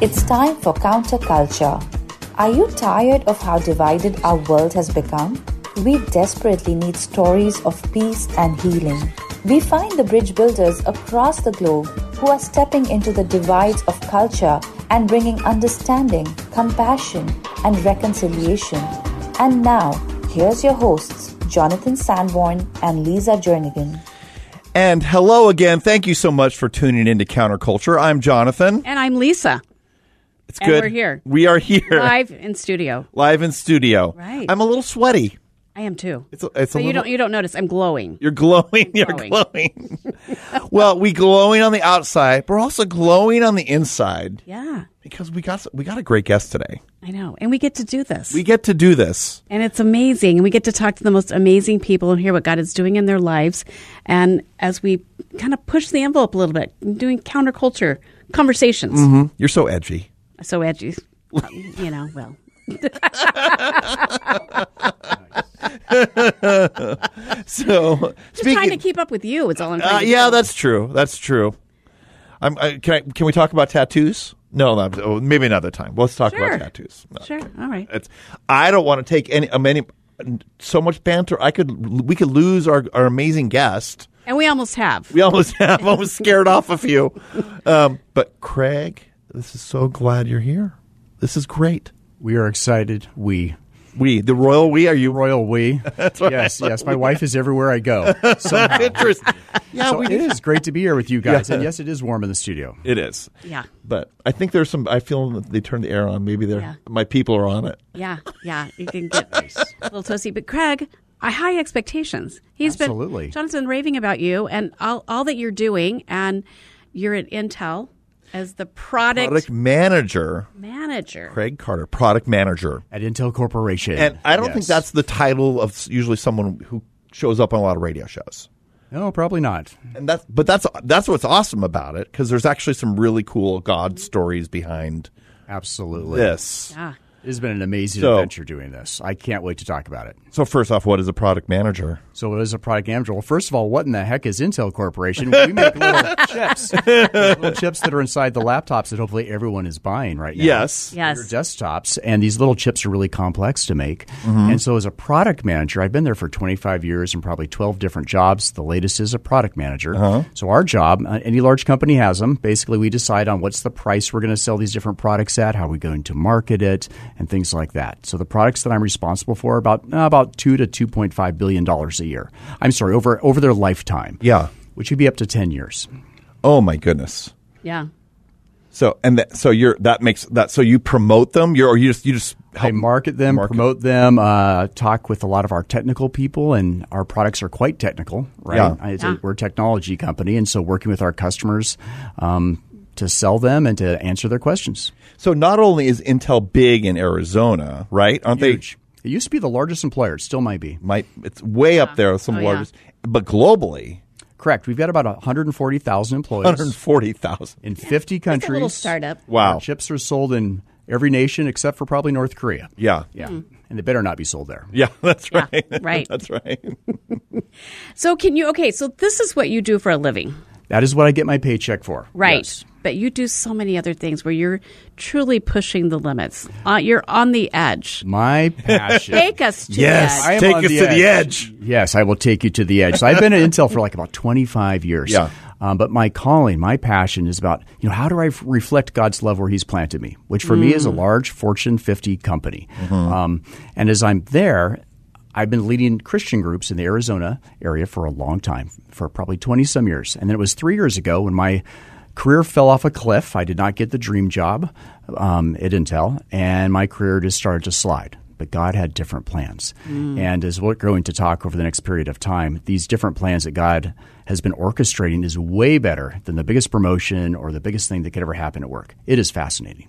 It's time for counterculture. Are you tired of how divided our world has become? We desperately need stories of peace and healing. We find the bridge builders across the globe who are stepping into the divides of culture and bringing understanding, compassion, and reconciliation. And now, here's your hosts, Jonathan Sanborn and Lisa Jernigan. And hello again. Thank you so much for tuning in to Counterculture. I'm Jonathan. And I'm Lisa. It's And good. we're here. We are here. Live in studio. Live in studio. Right. I'm a little sweaty. I am too. It's a, it's so a you little, don't you don't notice I'm glowing. You're glowing. You're glowing. well, we glowing on the outside, but we're also glowing on the inside Yeah. because we got we got a great guest today. I know. And we get to do this. We get to do this. and it's amazing. And we get to talk to the most amazing people and hear what God is doing in their lives. And as we kind of push the envelope a little bit, doing counterculture conversations. Mm-hmm. You're so edgy. So edgy. Um, you know, well. So Just trying to keep up with you. It's all I'm uh, yeah, that's true. That's true. I'm, I, can I, can we talk about tattoos? No, no oh, maybe another time. Let's talk Sure. about tattoos. No. Sure. All right. It's I don't want to take any um, any so much banter. I could we could lose our, our amazing guest. And we almost have. We almost have almost scared off a few. Um, but Craig, this is so glad you're here. This is great. We are excited. We. We the royal we are you Royal we. That's right. Yes, yes. My wife is everywhere I go. Somehow. interest. Yeah, so we it is great to be here with you guys. Yeah. And yes, it is warm in the studio. It is. Yeah. But I think there's some. I feel that they turned the air on. Maybe they're Yeah. my people are on it. Yeah, yeah, you can get a little toasty. But Craig, I high expectations. He's Absolutely. been Jonathan raving about you and all, all that you're doing, and you're at Intel as the product, Product manager, manager. Craig Carter, product manager. At Intel Corporation. And I don't think that's the title of usually someone who shows up on a lot of radio shows. No, probably not. And that's but that's that's what's awesome about it because there's actually some really cool God stories behind Absolutely. this. Yeah. It has been an amazing So- adventure doing this. I can't wait to talk about it. So first off, what is a product manager? So, as a product manager, well, first of all, what in the heck is Intel Corporation? We make little chips, little chips that are inside the laptops that hopefully everyone is buying right now. Yes. Yes. Your desktops, and these little chips are really complex to make. Mm-hmm. And so, as a product manager, I've been there for 25 years and probably 12 different jobs. The latest is a product manager. Uh-huh. So, our job, uh, any large company has them. Basically, we decide on what's the price we're going to sell these different products at, how we're we going to market it, and things like that. So, the products that I'm responsible for are about uh, about two to 2.5 billion dollars a year. I'm sorry, over over their lifetime. Yeah. which would be up to 10 years. Oh my goodness. Yeah. So and that, so you're that makes that so you promote them. You're or you just you just help I market them, market- promote them, uh, talk with a lot of our technical people, and our products are quite technical, right? Yeah. I- it's Yeah. A, we're a technology company, and so working with our customers um, to sell them and to answer their questions. So not only is Intel big in Arizona, right? Aren't Huge. It used to be the largest employer. It still might be. Might it's way up there with some Oh, yeah. largest, but globally, Correct. We've got about 140,000 employees one hundred forty thousand. in 50 It's countries. a little startup. Wow. Our chips are sold in every nation except for probably North Korea. Yeah. Yeah. Hmm. And they better not be sold there. Yeah, that's Yeah, right. right. that's right. So can you? Okay, so this is what you do for a living, That is what I get my paycheck for. right? Yes. But you do so many other things where you're truly pushing the limits. Uh, you're on the edge. My passion. Take us to Yes. the edge. am Take on us to the edge. Yes, I will take you to the edge. So I've been at Intel for like about 25 years. Yeah. Um, but my calling, my passion is about, you know, how do I f- reflect God's love where He's planted me, which for me is a large Fortune 50 company. Um, and as I'm there, I've been leading Christian groups in the Arizona area for a long time, for probably 20 some years. And then it was three years ago when my career fell off a cliff. I did not get the dream job um, at Intel, and my career just started to slide but God had different plans. And as we're going to talk over the next period of time, these different plans that God has been orchestrating is way better than the biggest promotion or the biggest thing that could ever happen at work. It is fascinating.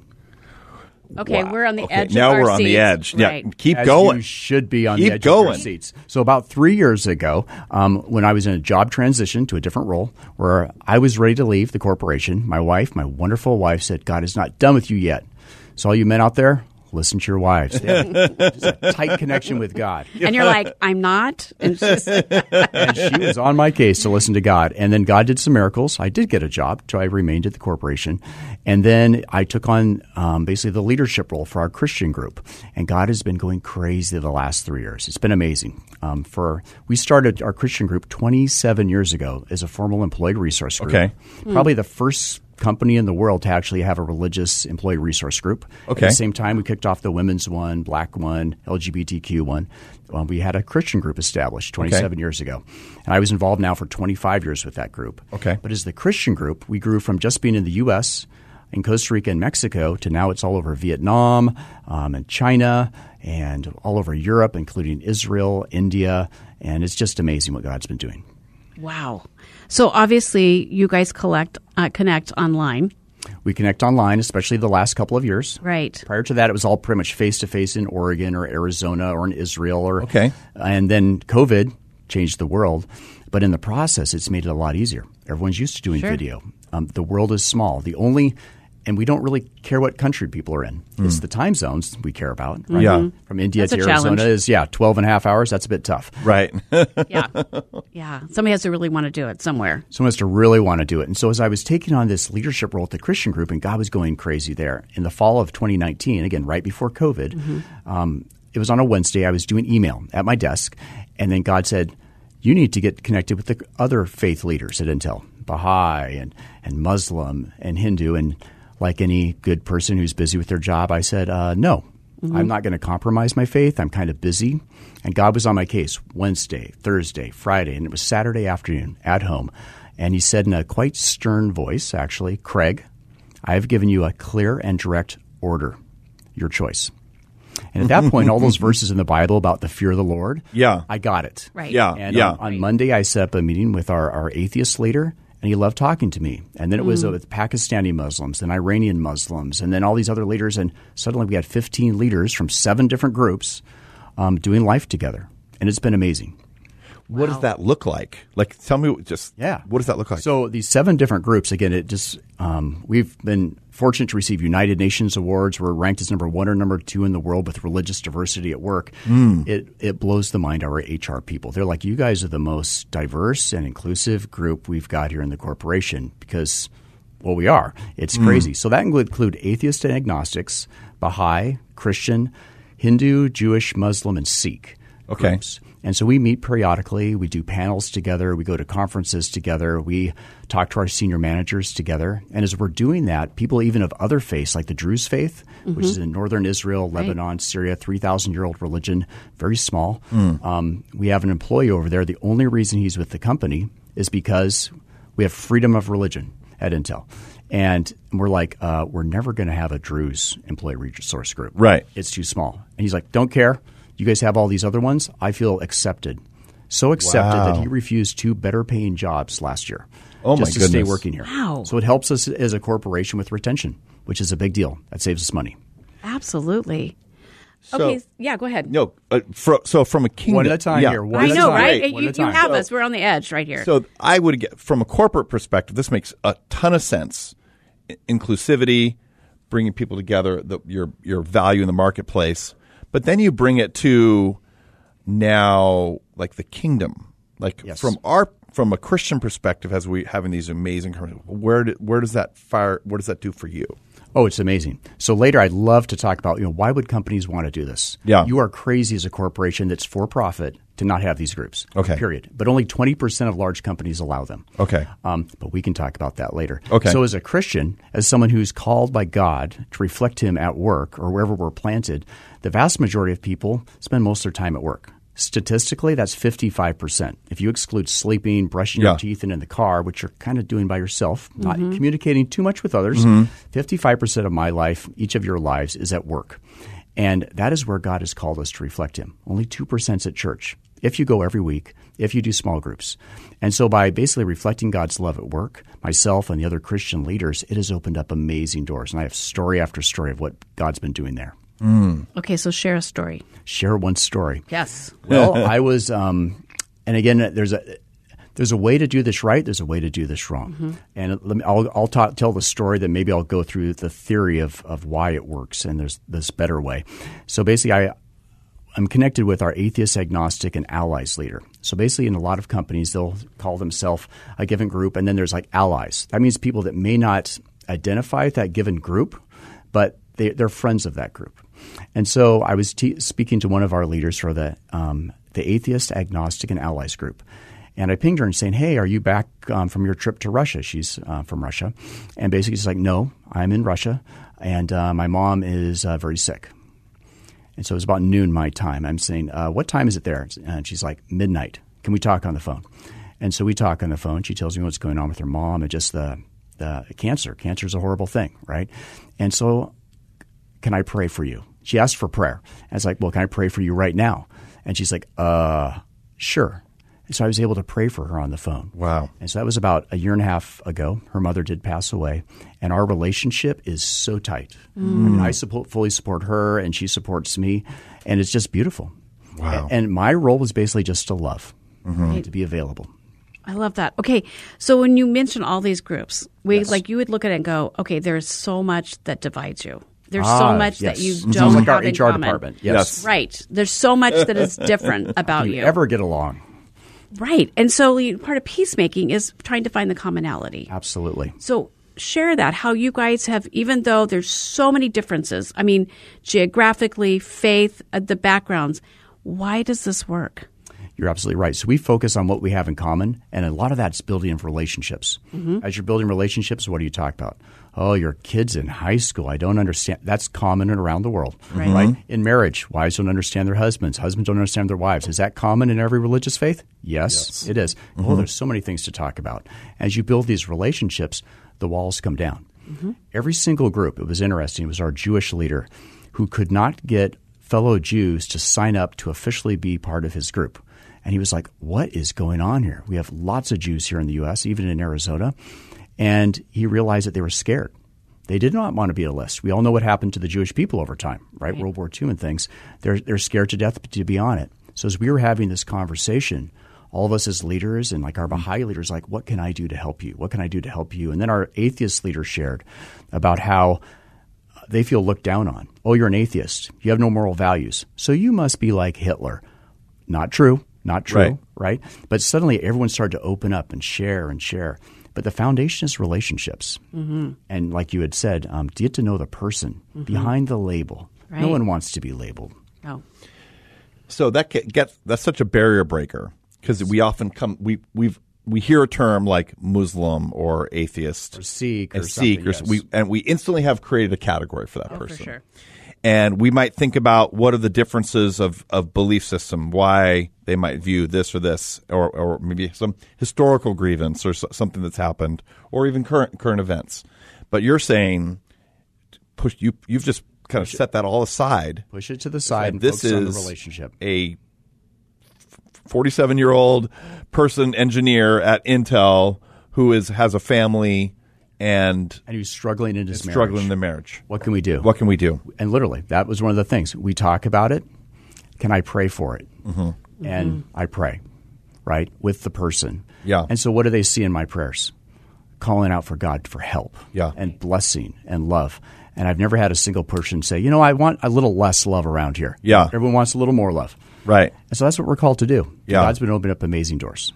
Okay, Wow. we're on the Okay, edge. now of our we're on the seats. edge. Yeah, keep As going. You should be on Keep the edge of your seats. So about three years ago, um, when I was in a job transition to a different role, where I was ready to leave the corporation, my wife, my wonderful wife, said, "God is not done with you yet." So all you men out there, listen to your wives. They have just a tight connection with God. And you're like, I'm not. And she's, and she was on my case to listen to God. And then God did some miracles. I did get a job, so I remained at the corporation. And then I took on um, basically the leadership role for our Christian group. And God has been going crazy the last three years. It's been amazing. Um, for we started our Christian group 27 years ago as a formal employed resource group. Okay. probably the first company in the world to actually have a religious employee resource group. Okay. At the same time, we kicked off the women's one, black one, LGBTQ one. Um, we had a Christian group established 27 years ago. And I was involved now for 25 years with that group. Okay. But as the Christian group, we grew from just being in the U.S., in Costa Rica and Mexico to now it's all over Vietnam um, and China and all over Europe, including Israel, India. And it's just amazing what God's been doing. Wow. So obviously, you guys collect uh, connect online, We connect online, especially the last couple of years. right? Prior to that, it was all pretty much face to face in Oregon or Arizona or in Israel. Or Okay. and then COVID changed the world, but in the process, it's made it a lot easier. Everyone's used to doing Sure. video. Um, the world is small. The only and we don't really care what country people are in. It's the time zones we care about. Right? Yeah. From India That's to Arizona challenge. is yeah, 12 and a half hours. That's a bit tough. Right. Yeah, yeah. Somebody has to really want to do it somewhere. Someone has to really want to do it. And so as I was taking on this leadership role at the Christian group, and God was going crazy there, in the fall of 2019, again, right before COVID, um, it was on a Wednesday, I was doing email at my desk, and then God said, you need to get connected with the other faith leaders at Intel, Baha'i and, and Muslim and Hindu. And like any good person who's busy with their job, I said, uh, no, I'm not going to compromise my faith. I'm kind of busy. And God was on my case Wednesday, Thursday, Friday, and it was Saturday afternoon at home. And he said in a quite stern voice, actually, Craig, I have given you a clear and direct order, your choice. And at that point, all those verses in the Bible about the fear of the Lord, Yeah. I got it. Right. Yeah. And yeah. on, on Monday, I set up a meeting with our, our atheist leader, and he loved talking to me. And then it was uh, with Pakistani Muslims and Iranian Muslims, and then all these other leaders. And suddenly we had 15 leaders from seven different groups um, doing life together. And it's been amazing. What does that look like? Like, tell me just. Yeah. What does that look like? So these seven different groups, again, it just um, we've been fortunate to receive United Nations awards. We're ranked as number one or number two in the world with religious diversity at work. Hmm. It it blows the mind of our HR people. They're like, you guys are the most diverse and inclusive group we've got here in the corporation because. Well, we are. It's hmm. crazy. So that would include atheists and agnostics, Baha'i, Christian, Hindu, Jewish, Muslim, and Sikh Okay. groups. And so we meet periodically. We do panels together. We go to conferences together. We talk to our senior managers together. And as we're doing that, people even of other faiths, like the Druze faith, which is in northern Israel, Lebanon, Syria, 3,000 year old religion, very small. Um, we have an employee over there. The only reason he's with the company is because we have freedom of religion at Intel. And we're like, uh, we're never going to have a Druze employee resource group. Right. It's too small. And he's like, don't care. You guys have all these other ones. I feel accepted. So accepted Wow. that he refused two better paying jobs last year Oh, my just to stay working here. Wow. So it helps us as a corporation with retention, which is a big deal. That saves us money. Absolutely. So- okay. Yeah. Go ahead. No. Uh, fro- so from a kingdom. One at a time yeah. here. One I at know, time. right? One You, you time. have us. We're on the edge right here. So I would get from a corporate perspective, this makes a ton of sense. I- Inclusivity, bringing people together, the, your your value in the marketplace, but then you bring it to now like the kingdom, like Yes. from our from a Christian perspective, as we having these amazing, where do, where does that fire? What does that do for you? Oh, it's amazing. So later, I'd love to talk about you know why would companies want to do this? Yeah. you are crazy as a corporation that's for profit to not have these groups. Okay. period. But only twenty percent of large companies allow them. Okay. um, but we can talk about that later. Okay. So as a Christian, as someone who's called by God to reflect Him at work or wherever we're planted, the vast majority of people spend most of their time at work. Statistically, that's 55%. If you exclude sleeping, brushing Yeah. your teeth, and in the car, which you're kind of doing by yourself, not communicating too much with others, Mm-hmm. 55% of my life, each of your lives, is at work. And that is where God has called us to reflect Him. Only 2% at church. If you go every week, if you do small groups. And so by basically reflecting God's love at work, myself and the other Christian leaders, it has opened up amazing doors. And I have story after story of what God's been doing there. Okay, so share a story. Share one story. Yes. Well, I was, um, and again, there's a there's a way to do this right. There's a way to do this wrong. And let me, I'll, I'll ta- tell the story. Then maybe I'll go through the theory of of why it works. And there's this better way. So basically, I I'm connected with our atheist, agnostic, and allies leader. So basically, in a lot of companies, they'll call themselves a given group, and then there's like allies. That means people that may not identify with that given group, but they, they're friends of that group. And so I was te- speaking to one of our leaders for the um, the atheist, agnostic, and allies group. And I pinged her and saying, "Hey, are you back um, from your trip to Russia?" She's uh, from Russia, and basically she's like, "No, I'm in Russia, and uh, my mom is uh, very sick." And so it was about noon my time. I'm saying, uh, "What time is it there?" And she's like, "Midnight. Can we talk on the phone?" And so we talk on the phone. She tells me what's going on with her mom and just the the cancer. Cancer is a horrible thing, right? And so, can I pray for you? She asked for prayer. I was like, "Well, can I pray for you right now?" And she's like, "Uh, sure." And so I was able to pray for her on the phone. Wow. And so that was about a year and a half ago. Her mother did pass away, and our relationship is so tight. I, mean, I support, fully support her, and she supports me, and it's just beautiful. Wow. A- And my role was basically just to love, to be available. I love that. Okay, so when you mention all these groups, we like you would look at it and go, okay, there's so much that divides you. There's so Ah, much that you don't like our have in HR common. department. Yes. Yes. Right. There's so much that is different about You you. ever get along? right. And so you- part of peacemaking is trying to find the commonality. Absolutely. So share that how you guys have even though there's so many differences. I mean, geographically, faith, uh, the backgrounds. Why does this work? You're absolutely right. So we focus on what we have in common, and a lot of that's building of relationships. As you're building relationships, what do you talk about? Oh, your kids in high school. I don't understand. That's common around the world, right? Mm-hmm. In marriage, wives don't understand their husbands. Husbands don't understand their wives. Is that common in every religious faith? Yes, it is. Oh, there's so many things to talk about. As you build these relationships, the walls come down. Mm-hmm. Every single group, it was interesting, it was our Jewish leader who could not get fellow Jews to sign up to officially be part of his group. And he was like, What is going on here? We have lots of Jews here in the U.S., even in Arizona. And he realized that they were scared. They did not want to be on a list. We all know what happened to the Jewish people over time, right? World War II and things. They're, they're scared to death to be on it. So as we were having this conversation, all of us as leaders and like our mm-hmm. Baha'i leaders, like, what can I do to help you? What can I do to help you? And then our atheist leader shared about how they feel looked down on. Oh, you're an atheist. You have no moral values. So you must be like Hitler. Not true. Not true. Right. Right. But suddenly everyone started to open up and share and share. But the foundation is relationships. Mm-hmm. And like you had said, um, to get to know the person behind the label. No one wants to be labeled. Oh. So that gets that's such a barrier breaker because we often come we we've we hear a term like Muslim or atheist Or Sikh or and Sikh or yes. we and we instantly have created a category for that Oh, for person. sure. And we might think about what are the differences of, of belief system, why they might view this or this, or, or maybe some historical grievance or so, something that's happened, or even current current events. But you're saying, push you you've just kind of set that all aside. Push it to the side and this focus on the is relationship. a 47 year old person engineer at Intel who is has a family and And he's struggling in his is marriage. struggling in the marriage. What can we do? What can we do? and literally that was one of the things we talk about it can i pray for it mm-hmm. and i pray right with the person Yeah. and so what do they see in my prayers calling out for god for help Yeah. and blessing and love and i've never had a single person say you know i want a little less love around here Yeah. everyone wants a little more love Right. and so that's what we're called to do Yeah. god's been opening up amazing doors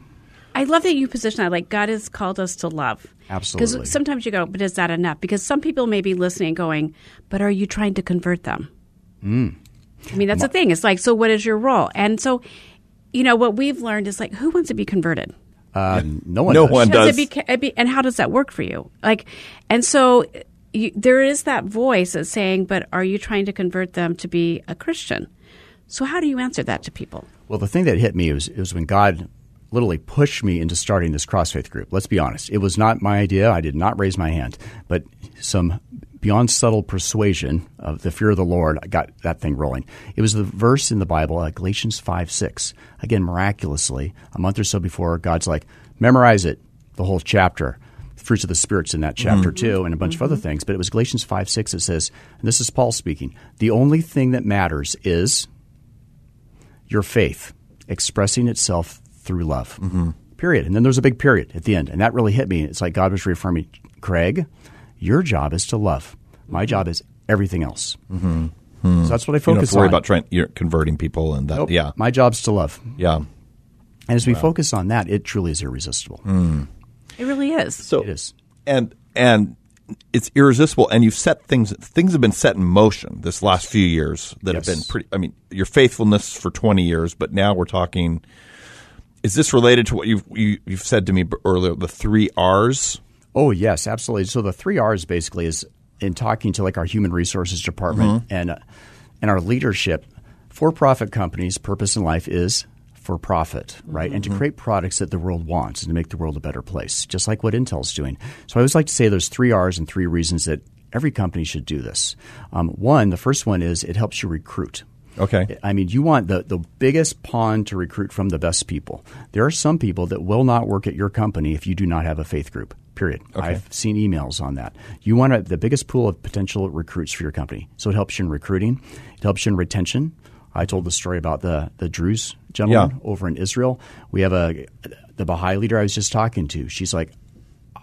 I love that you position that like God has called us to love. Absolutely. Because sometimes you go, but is that enough? Because some people may be listening going, but are you trying to convert them? Mm. I mean, that's the thing. It's like, so what is your role? And so, you know, what we've learned is like, who wants to be converted? uh, no one No does. one Because does. it be, it be, and how does that work for you? Like, and so you, there is that voice that's saying, but are you trying to convert them to be a Christian? So how do you answer that to people? Well, the thing that hit me was, was when God literally pushed me into starting this cross faith group. Let's be honest. It was not my idea. I did not raise my hand. But some beyond subtle persuasion of the fear of the Lord, I got that thing rolling. It was the verse in the Bible, uh, Galatians 5 6. Again, miraculously, a month or so before, God's like, memorize it, the whole chapter. Fruits of the Spirit's in that chapter too, and a bunch of other things. But it was Galatians 5 6 that says, and this is Paul speaking, the only thing that matters is your faith expressing itself through love. Mm-hmm. Period. And then there's a big period at the end. And that really hit me. It's like God was reaffirming, Craig, your job is to love. My mm-hmm. job is everything else. Mm-hmm. So that's what I You don't have focus to worry on. about trying, you're converting people and that. Nope. Yeah. My job's to love. Yeah. And as we focus on that, it truly is irresistible. Mm. It really is. So It is. and and it's irresistible. And you've set things. Things have been set in motion this last few years that have been pretty. I mean, your faithfulness for twenty years, but now we're talking. Is this related to what you've you, you've said to me earlier? The three R's. Oh yes, absolutely. So the three R's basically is in talking to like our human resources department and uh, and our leadership. For-profit companies' purpose in life is for profit, right? And to create products that the world wants and to make the world a better place, just like what Intel's doing. So I always like to say there's three R's and three reasons that every company should do this. Um, one, the first one is it helps you recruit. Okay. I mean, you want the, the biggest pond to recruit from the best people. There are some people that will not work at your company if you do not have a faith group, period. I've seen emails on that. You want a, the biggest pool of potential recruits for your company. So it helps you in recruiting, it helps you in retention. I told the story about the, the Druze gentleman Yeah. over in Israel. We have a the Baha'i leader I was just talking to. She's like,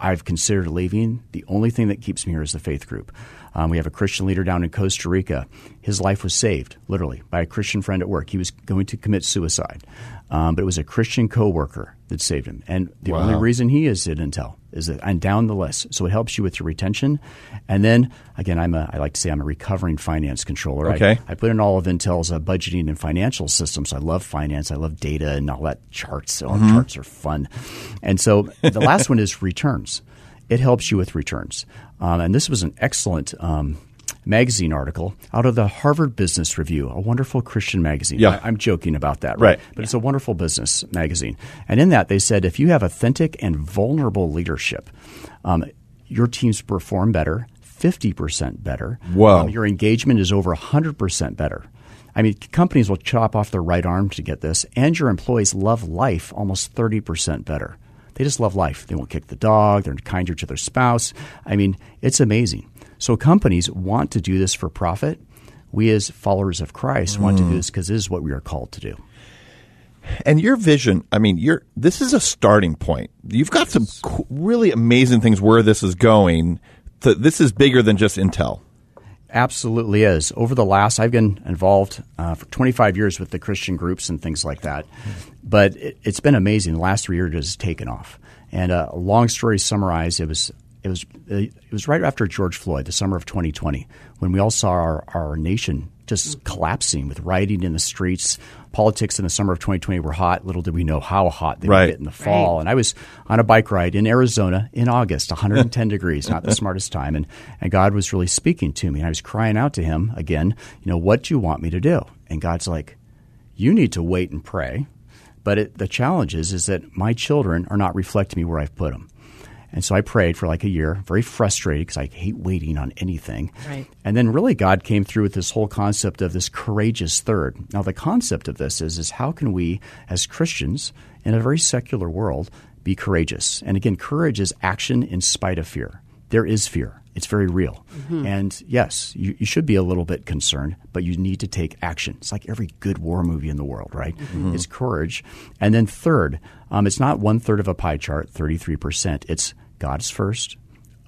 I've considered leaving. The only thing that keeps me here is the faith group. Um, we have a Christian leader down in Costa Rica. His life was saved, literally, by a Christian friend at work. He was going to commit suicide, um, but it was a Christian coworker that saved him. And the only reason he is at Intel is that I'm down the list. So it helps you with your retention. And then again, I'm a I like to say I'm a recovering finance controller. I- Okay. I, put in all of Intel's uh, budgeting and financial systems. I love finance. I love data and all that charts. All Mm-hmm. charts are fun. And so the last one is returns. It helps you with returns. Um, and this was an excellent um, magazine article out of the Harvard Business Review, a wonderful Christian magazine. Yeah. I, am joking about that, Right. But it's a wonderful business magazine. And in that, they said if you have authentic and vulnerable leadership, um, your teams perform better, 50% better. Wow. Um, your engagement is over 100% better. I mean, companies will chop off their right arm to get this, and your employees love life almost 30% better. They just love life. They won't kick the dog. They're kinder to their spouse. I mean, it's amazing. So companies want to do this for profit. We, as followers of Christ, want to do this because this is what we are called to do. And your vision, I mean, you're this is a starting point. You've got some co- really amazing things where this is going. Th- This is bigger than just Intel. Absolutely is. Over the last, I've been involved uh, for 25 years with the Christian groups and things like that. But it, it's been amazing. The last three years has taken off. And uh, a long story summarized, it was it was uh, it was right after George Floyd, the summer of 2020, when we all saw our, our nation just mm-hmm. collapsing with rioting in the streets. Politics in the summer of 2020 were hot. Little did we know how hot they Right. would get in the fall. And I was on a bike ride in Arizona in August, 110 degrees, not the smartest time. And, and God was really speaking to me. And I was crying out to him again, you know, what do you want me to do? And God's like, you need to wait and pray. But it, the challenge is, is that my children are not reflecting me where I've put them. And so I prayed for like a year, very frustrated because I hate waiting on anything. Right. And then really God came through with this whole concept of this courageous third. Now the concept of this is is how can we as Christians in a very secular world be courageous? And again, courage is action in spite of fear. There is fear. It's very real. And yes, you, you should be a little bit concerned, but you need to take action. It's like every good war movie in the world, right? It's courage. And then third, um, it's not one third of a pie chart, 33%. It's God's first,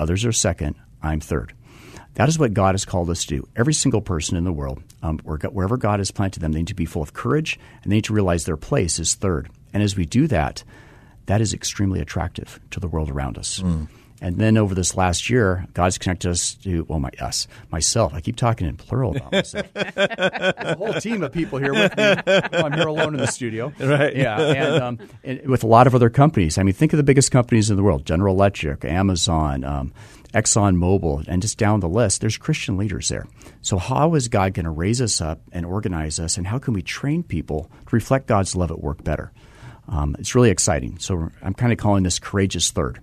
others are second, I'm third. That is what God has called us to do. Every single person in the world, um, wherever God has planted them, they need to be full of courage and they need to realize their place is third. And as we do that, that is extremely attractive to the world around us. And then over this last year, God's connected us to, well, my us, myself. I keep talking in plural about myself. There's a whole team of people here with me. I'm here alone in the studio. Right. Yeah. And, um, and with a lot of other companies. I mean, think of the biggest companies in the world General Electric, Amazon, um, Exxon Mobil, and just down the list. There's Christian leaders there. So, how is God going to raise us up and organize us? And how can we train people to reflect God's love at work better? Um, it's really exciting. So, I'm kind of calling this courageous third.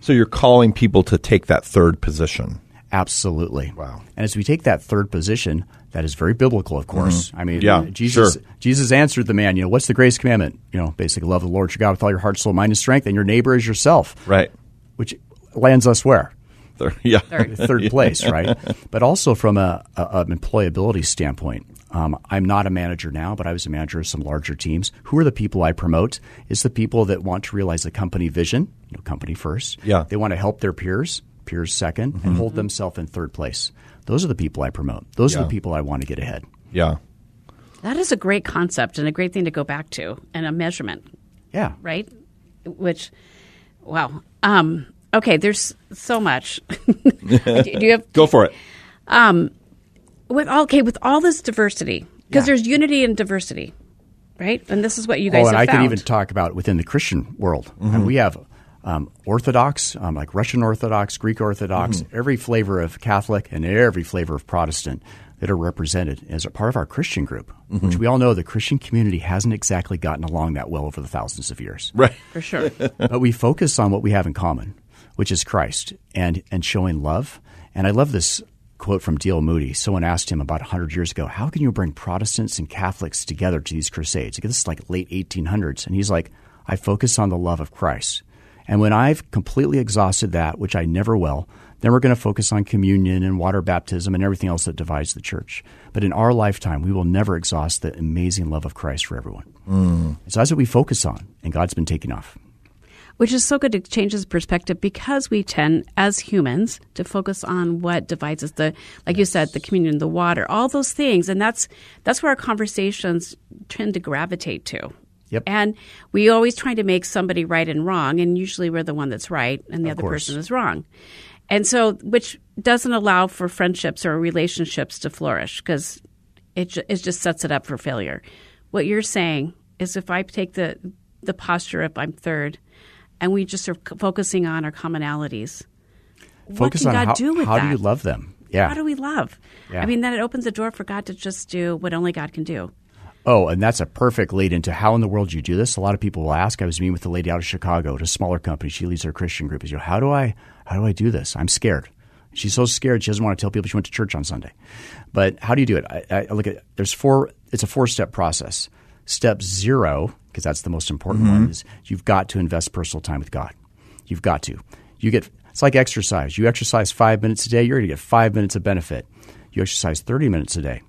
So you're calling people to take that third position. Absolutely. Wow. And as we take that third position, that is very biblical, of course. I mean, Mm-hmm. Yeah, Jesus sure. Jesus answered the man, you know, what's the greatest commandment? You know, basically love the Lord your God with all your heart, soul, mind, and strength, and your neighbor as yourself. Right. Which lands us where? Third, yeah. Third place, right? But also from a, a, an employability standpoint, um, I'm not a manager now, but I was a manager of some larger teams. Who are the people I promote? Is the people that want to realize the company vision, you know, company first. Yeah. Mm-hmm. They want to help their peers, peers 2nd and hold themselves in third place. Those are the people I promote. Those are the people I want to get ahead. Yeah. That is a great concept and a great thing to go back to and a measurement, Yeah. right? Which, wow. Um, okay, there's so much. do you have Go for it. with all okay with all this diversity because Yeah. there's unity and diversity, right? And this is what you guys oh, and have I found. could even talk about within the Christian world. Mm-hmm. And we have um, Orthodox, um, like Russian Orthodox, Greek Orthodox, Mm-hmm. every flavor of Catholic, and every flavor of Protestant that are represented as a part of our Christian group, Mm-hmm. which we all know the Christian community hasn't exactly gotten along that well over the thousands of years. Right. for sure. but we focus on what we have in common, which is Christ and, and showing love. And I love this quote from D.L. Moody. Someone asked him about 100 years ago, How can you bring Protestants and Catholics together to these crusades? This is like late 1800s. And he's like, I focus on the love of Christ. And when I've completely exhausted that, which I never will, then we're going to focus on communion and water baptism and everything else that divides the church. But in our lifetime, we will never exhaust the amazing love of Christ for everyone. Mm. So that's what we focus on, and God's been taking off. Which is so good to change his perspective because we tend, as humans, to focus on what divides us. The, like you said, the communion, the water, all those things, and that's that's where our conversations tend to gravitate to. Yep. And we always try to make somebody right and wrong, and usually we're the one that's right, and the Of other course. person is wrong. And so, which doesn't allow for friendships or relationships to flourish because it, it just sets it up for failure. What you're saying is if I take the, the posture of I'm third and we just are focusing on our commonalities, what can God how, do with how that? do you love them? Yeah. How do we love? Yeah. I mean, then it opens the door for God to just do what only God can do. Oh, and that's a perfect lead into how in the world do you do this. A lot of people will ask. I was meeting with a lady out of Chicago at a smaller company. She leads her Christian group. She goes, "How do I how do I do this? I'm scared." She's so scared she doesn't want to tell people she went to church on Sunday. But how do you do it? I, I look at there's four. It's a four step process. Step zero, because that's the most important mm-hmm. one, is you've got to invest personal time with God. You've got to. You get it's like exercise. You exercise five minutes a day, you're going to get five minutes of benefit. You exercise thirty minutes a day,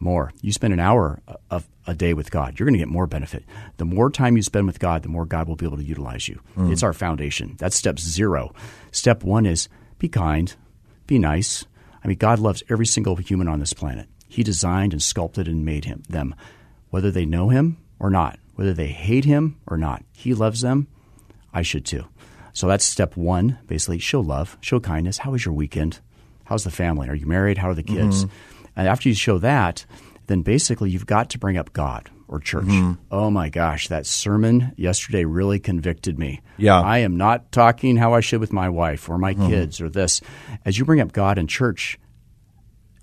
more. You spend an hour of a day with God, you're going to get more benefit. The more time you spend with God, the more God will be able to utilize you. Mm. It's our foundation. That's step zero. Step one is be kind, be nice. I mean, God loves every single human on this planet. He designed and sculpted and made him them, whether they know him or not, whether they hate him or not. He loves them. I should too. So that's step one. Basically, show love, show kindness. How was your weekend? How's the family? Are you married? How are the kids? Mm-hmm. And after you show that, then basically you've got to bring up God or church. Mm-hmm. Oh my gosh, that sermon yesterday really convicted me. Yeah. I am not talking how I should with my wife or my mm-hmm. kids or this. As you bring up God and church,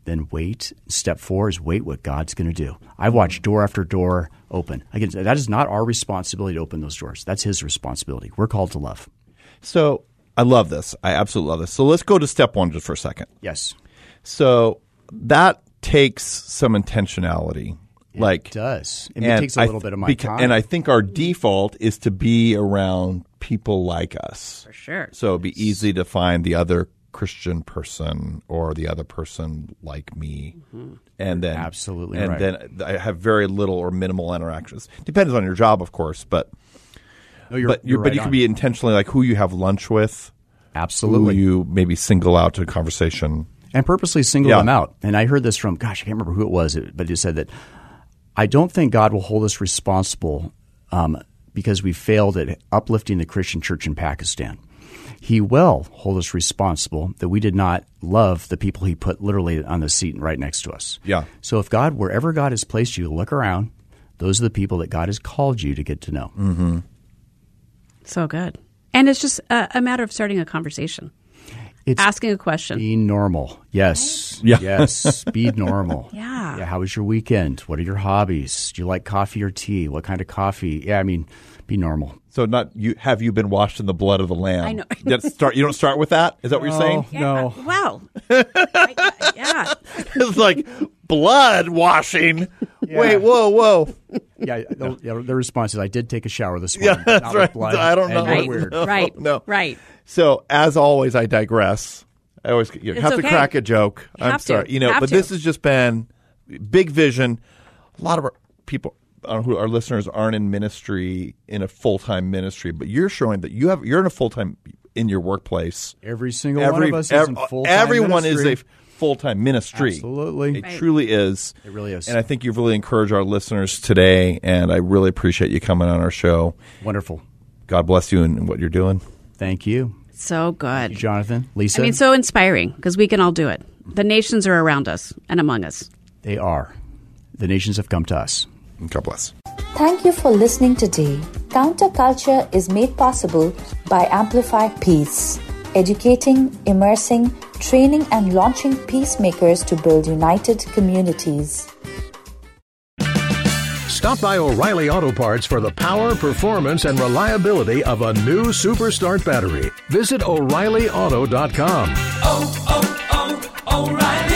then wait. Step four is wait what God's going to do. I've watched door after door open. Again, that is not our responsibility to open those doors. That's His responsibility. We're called to love. So I love this. I absolutely love this. So let's go to step one just for a second. Yes, So that takes some intentionality. like does. It and takes a I little th- bit of my beca- time. And I think our default is to be around people like us. For sure. So it'd be easy to find the other Christian person or the other person like me, and then Absolutely and right. then I have very little or minimal interactions. Depends on your job, of course, but No, you're- but you you're but right you on. could be intentionally like who you have lunch with, absolutely who you maybe single out to a conversation. and purposely single Yeah. them out. And I heard this from, gosh, I can't remember who it was, but it said that I don't think God will hold us responsible um, because we failed at uplifting the Christian church in Pakistan. He will hold us responsible that we did not love the people He put literally on the seat right next to us. Yeah. So if God, wherever God has placed you, look around. Those are the people that God has called you to get to know. Mm-hmm. So good. And it's just a, a matter of starting a conversation. It's asking a question. Be normal. Yes. Yeah. Yes. Be normal. Yeah. Yeah. How was your weekend? What are your hobbies? Do you like coffee or tea? What kind of coffee? Yeah. I mean, be normal. So not you have you been washed in the blood of the lamb? I know. That start you don't start with that? Is that what you're saying? Yeah, No. Well, I- yeah. it's like blood washing. Wait, whoa, whoa. Yeah. The, yeah, the response is, I did take a shower this Yeah, morning. but that's right. blood, I don't know. you're Right. Weird. No, right. no. Right. So as always, I digress. I always you It's have to crack a joke. You I'm have to. sorry, you know, Have but to. this has just been big vision. A lot of our people, uh, who our listeners, aren't in ministry in a full time ministry, but you're showing that you have you're in a full time in your workplace. Every single Every one of us ev- is in full time. everyone is a full time ministry. Absolutely. It Right. truly is. It really is. And I think you've really encouraged our listeners today, and I really appreciate you coming on our show. Wonderful. God bless you and what you're doing. Thank you. So good. Jonathan, Lisa. I mean, so inspiring because we can all do it. The nations are around us and among us. they are. The nations have come to us. God bless. Thank you for listening today. Counterculture is made possible by Amplify Peace, educating, immersing, training, and launching peacemakers to build united communities. Stop by O'Reilly Auto Parts for the power, performance, and reliability of a new Superstart battery. Visit O'ReillyAuto.com. oh, oh, oh, O'Reilly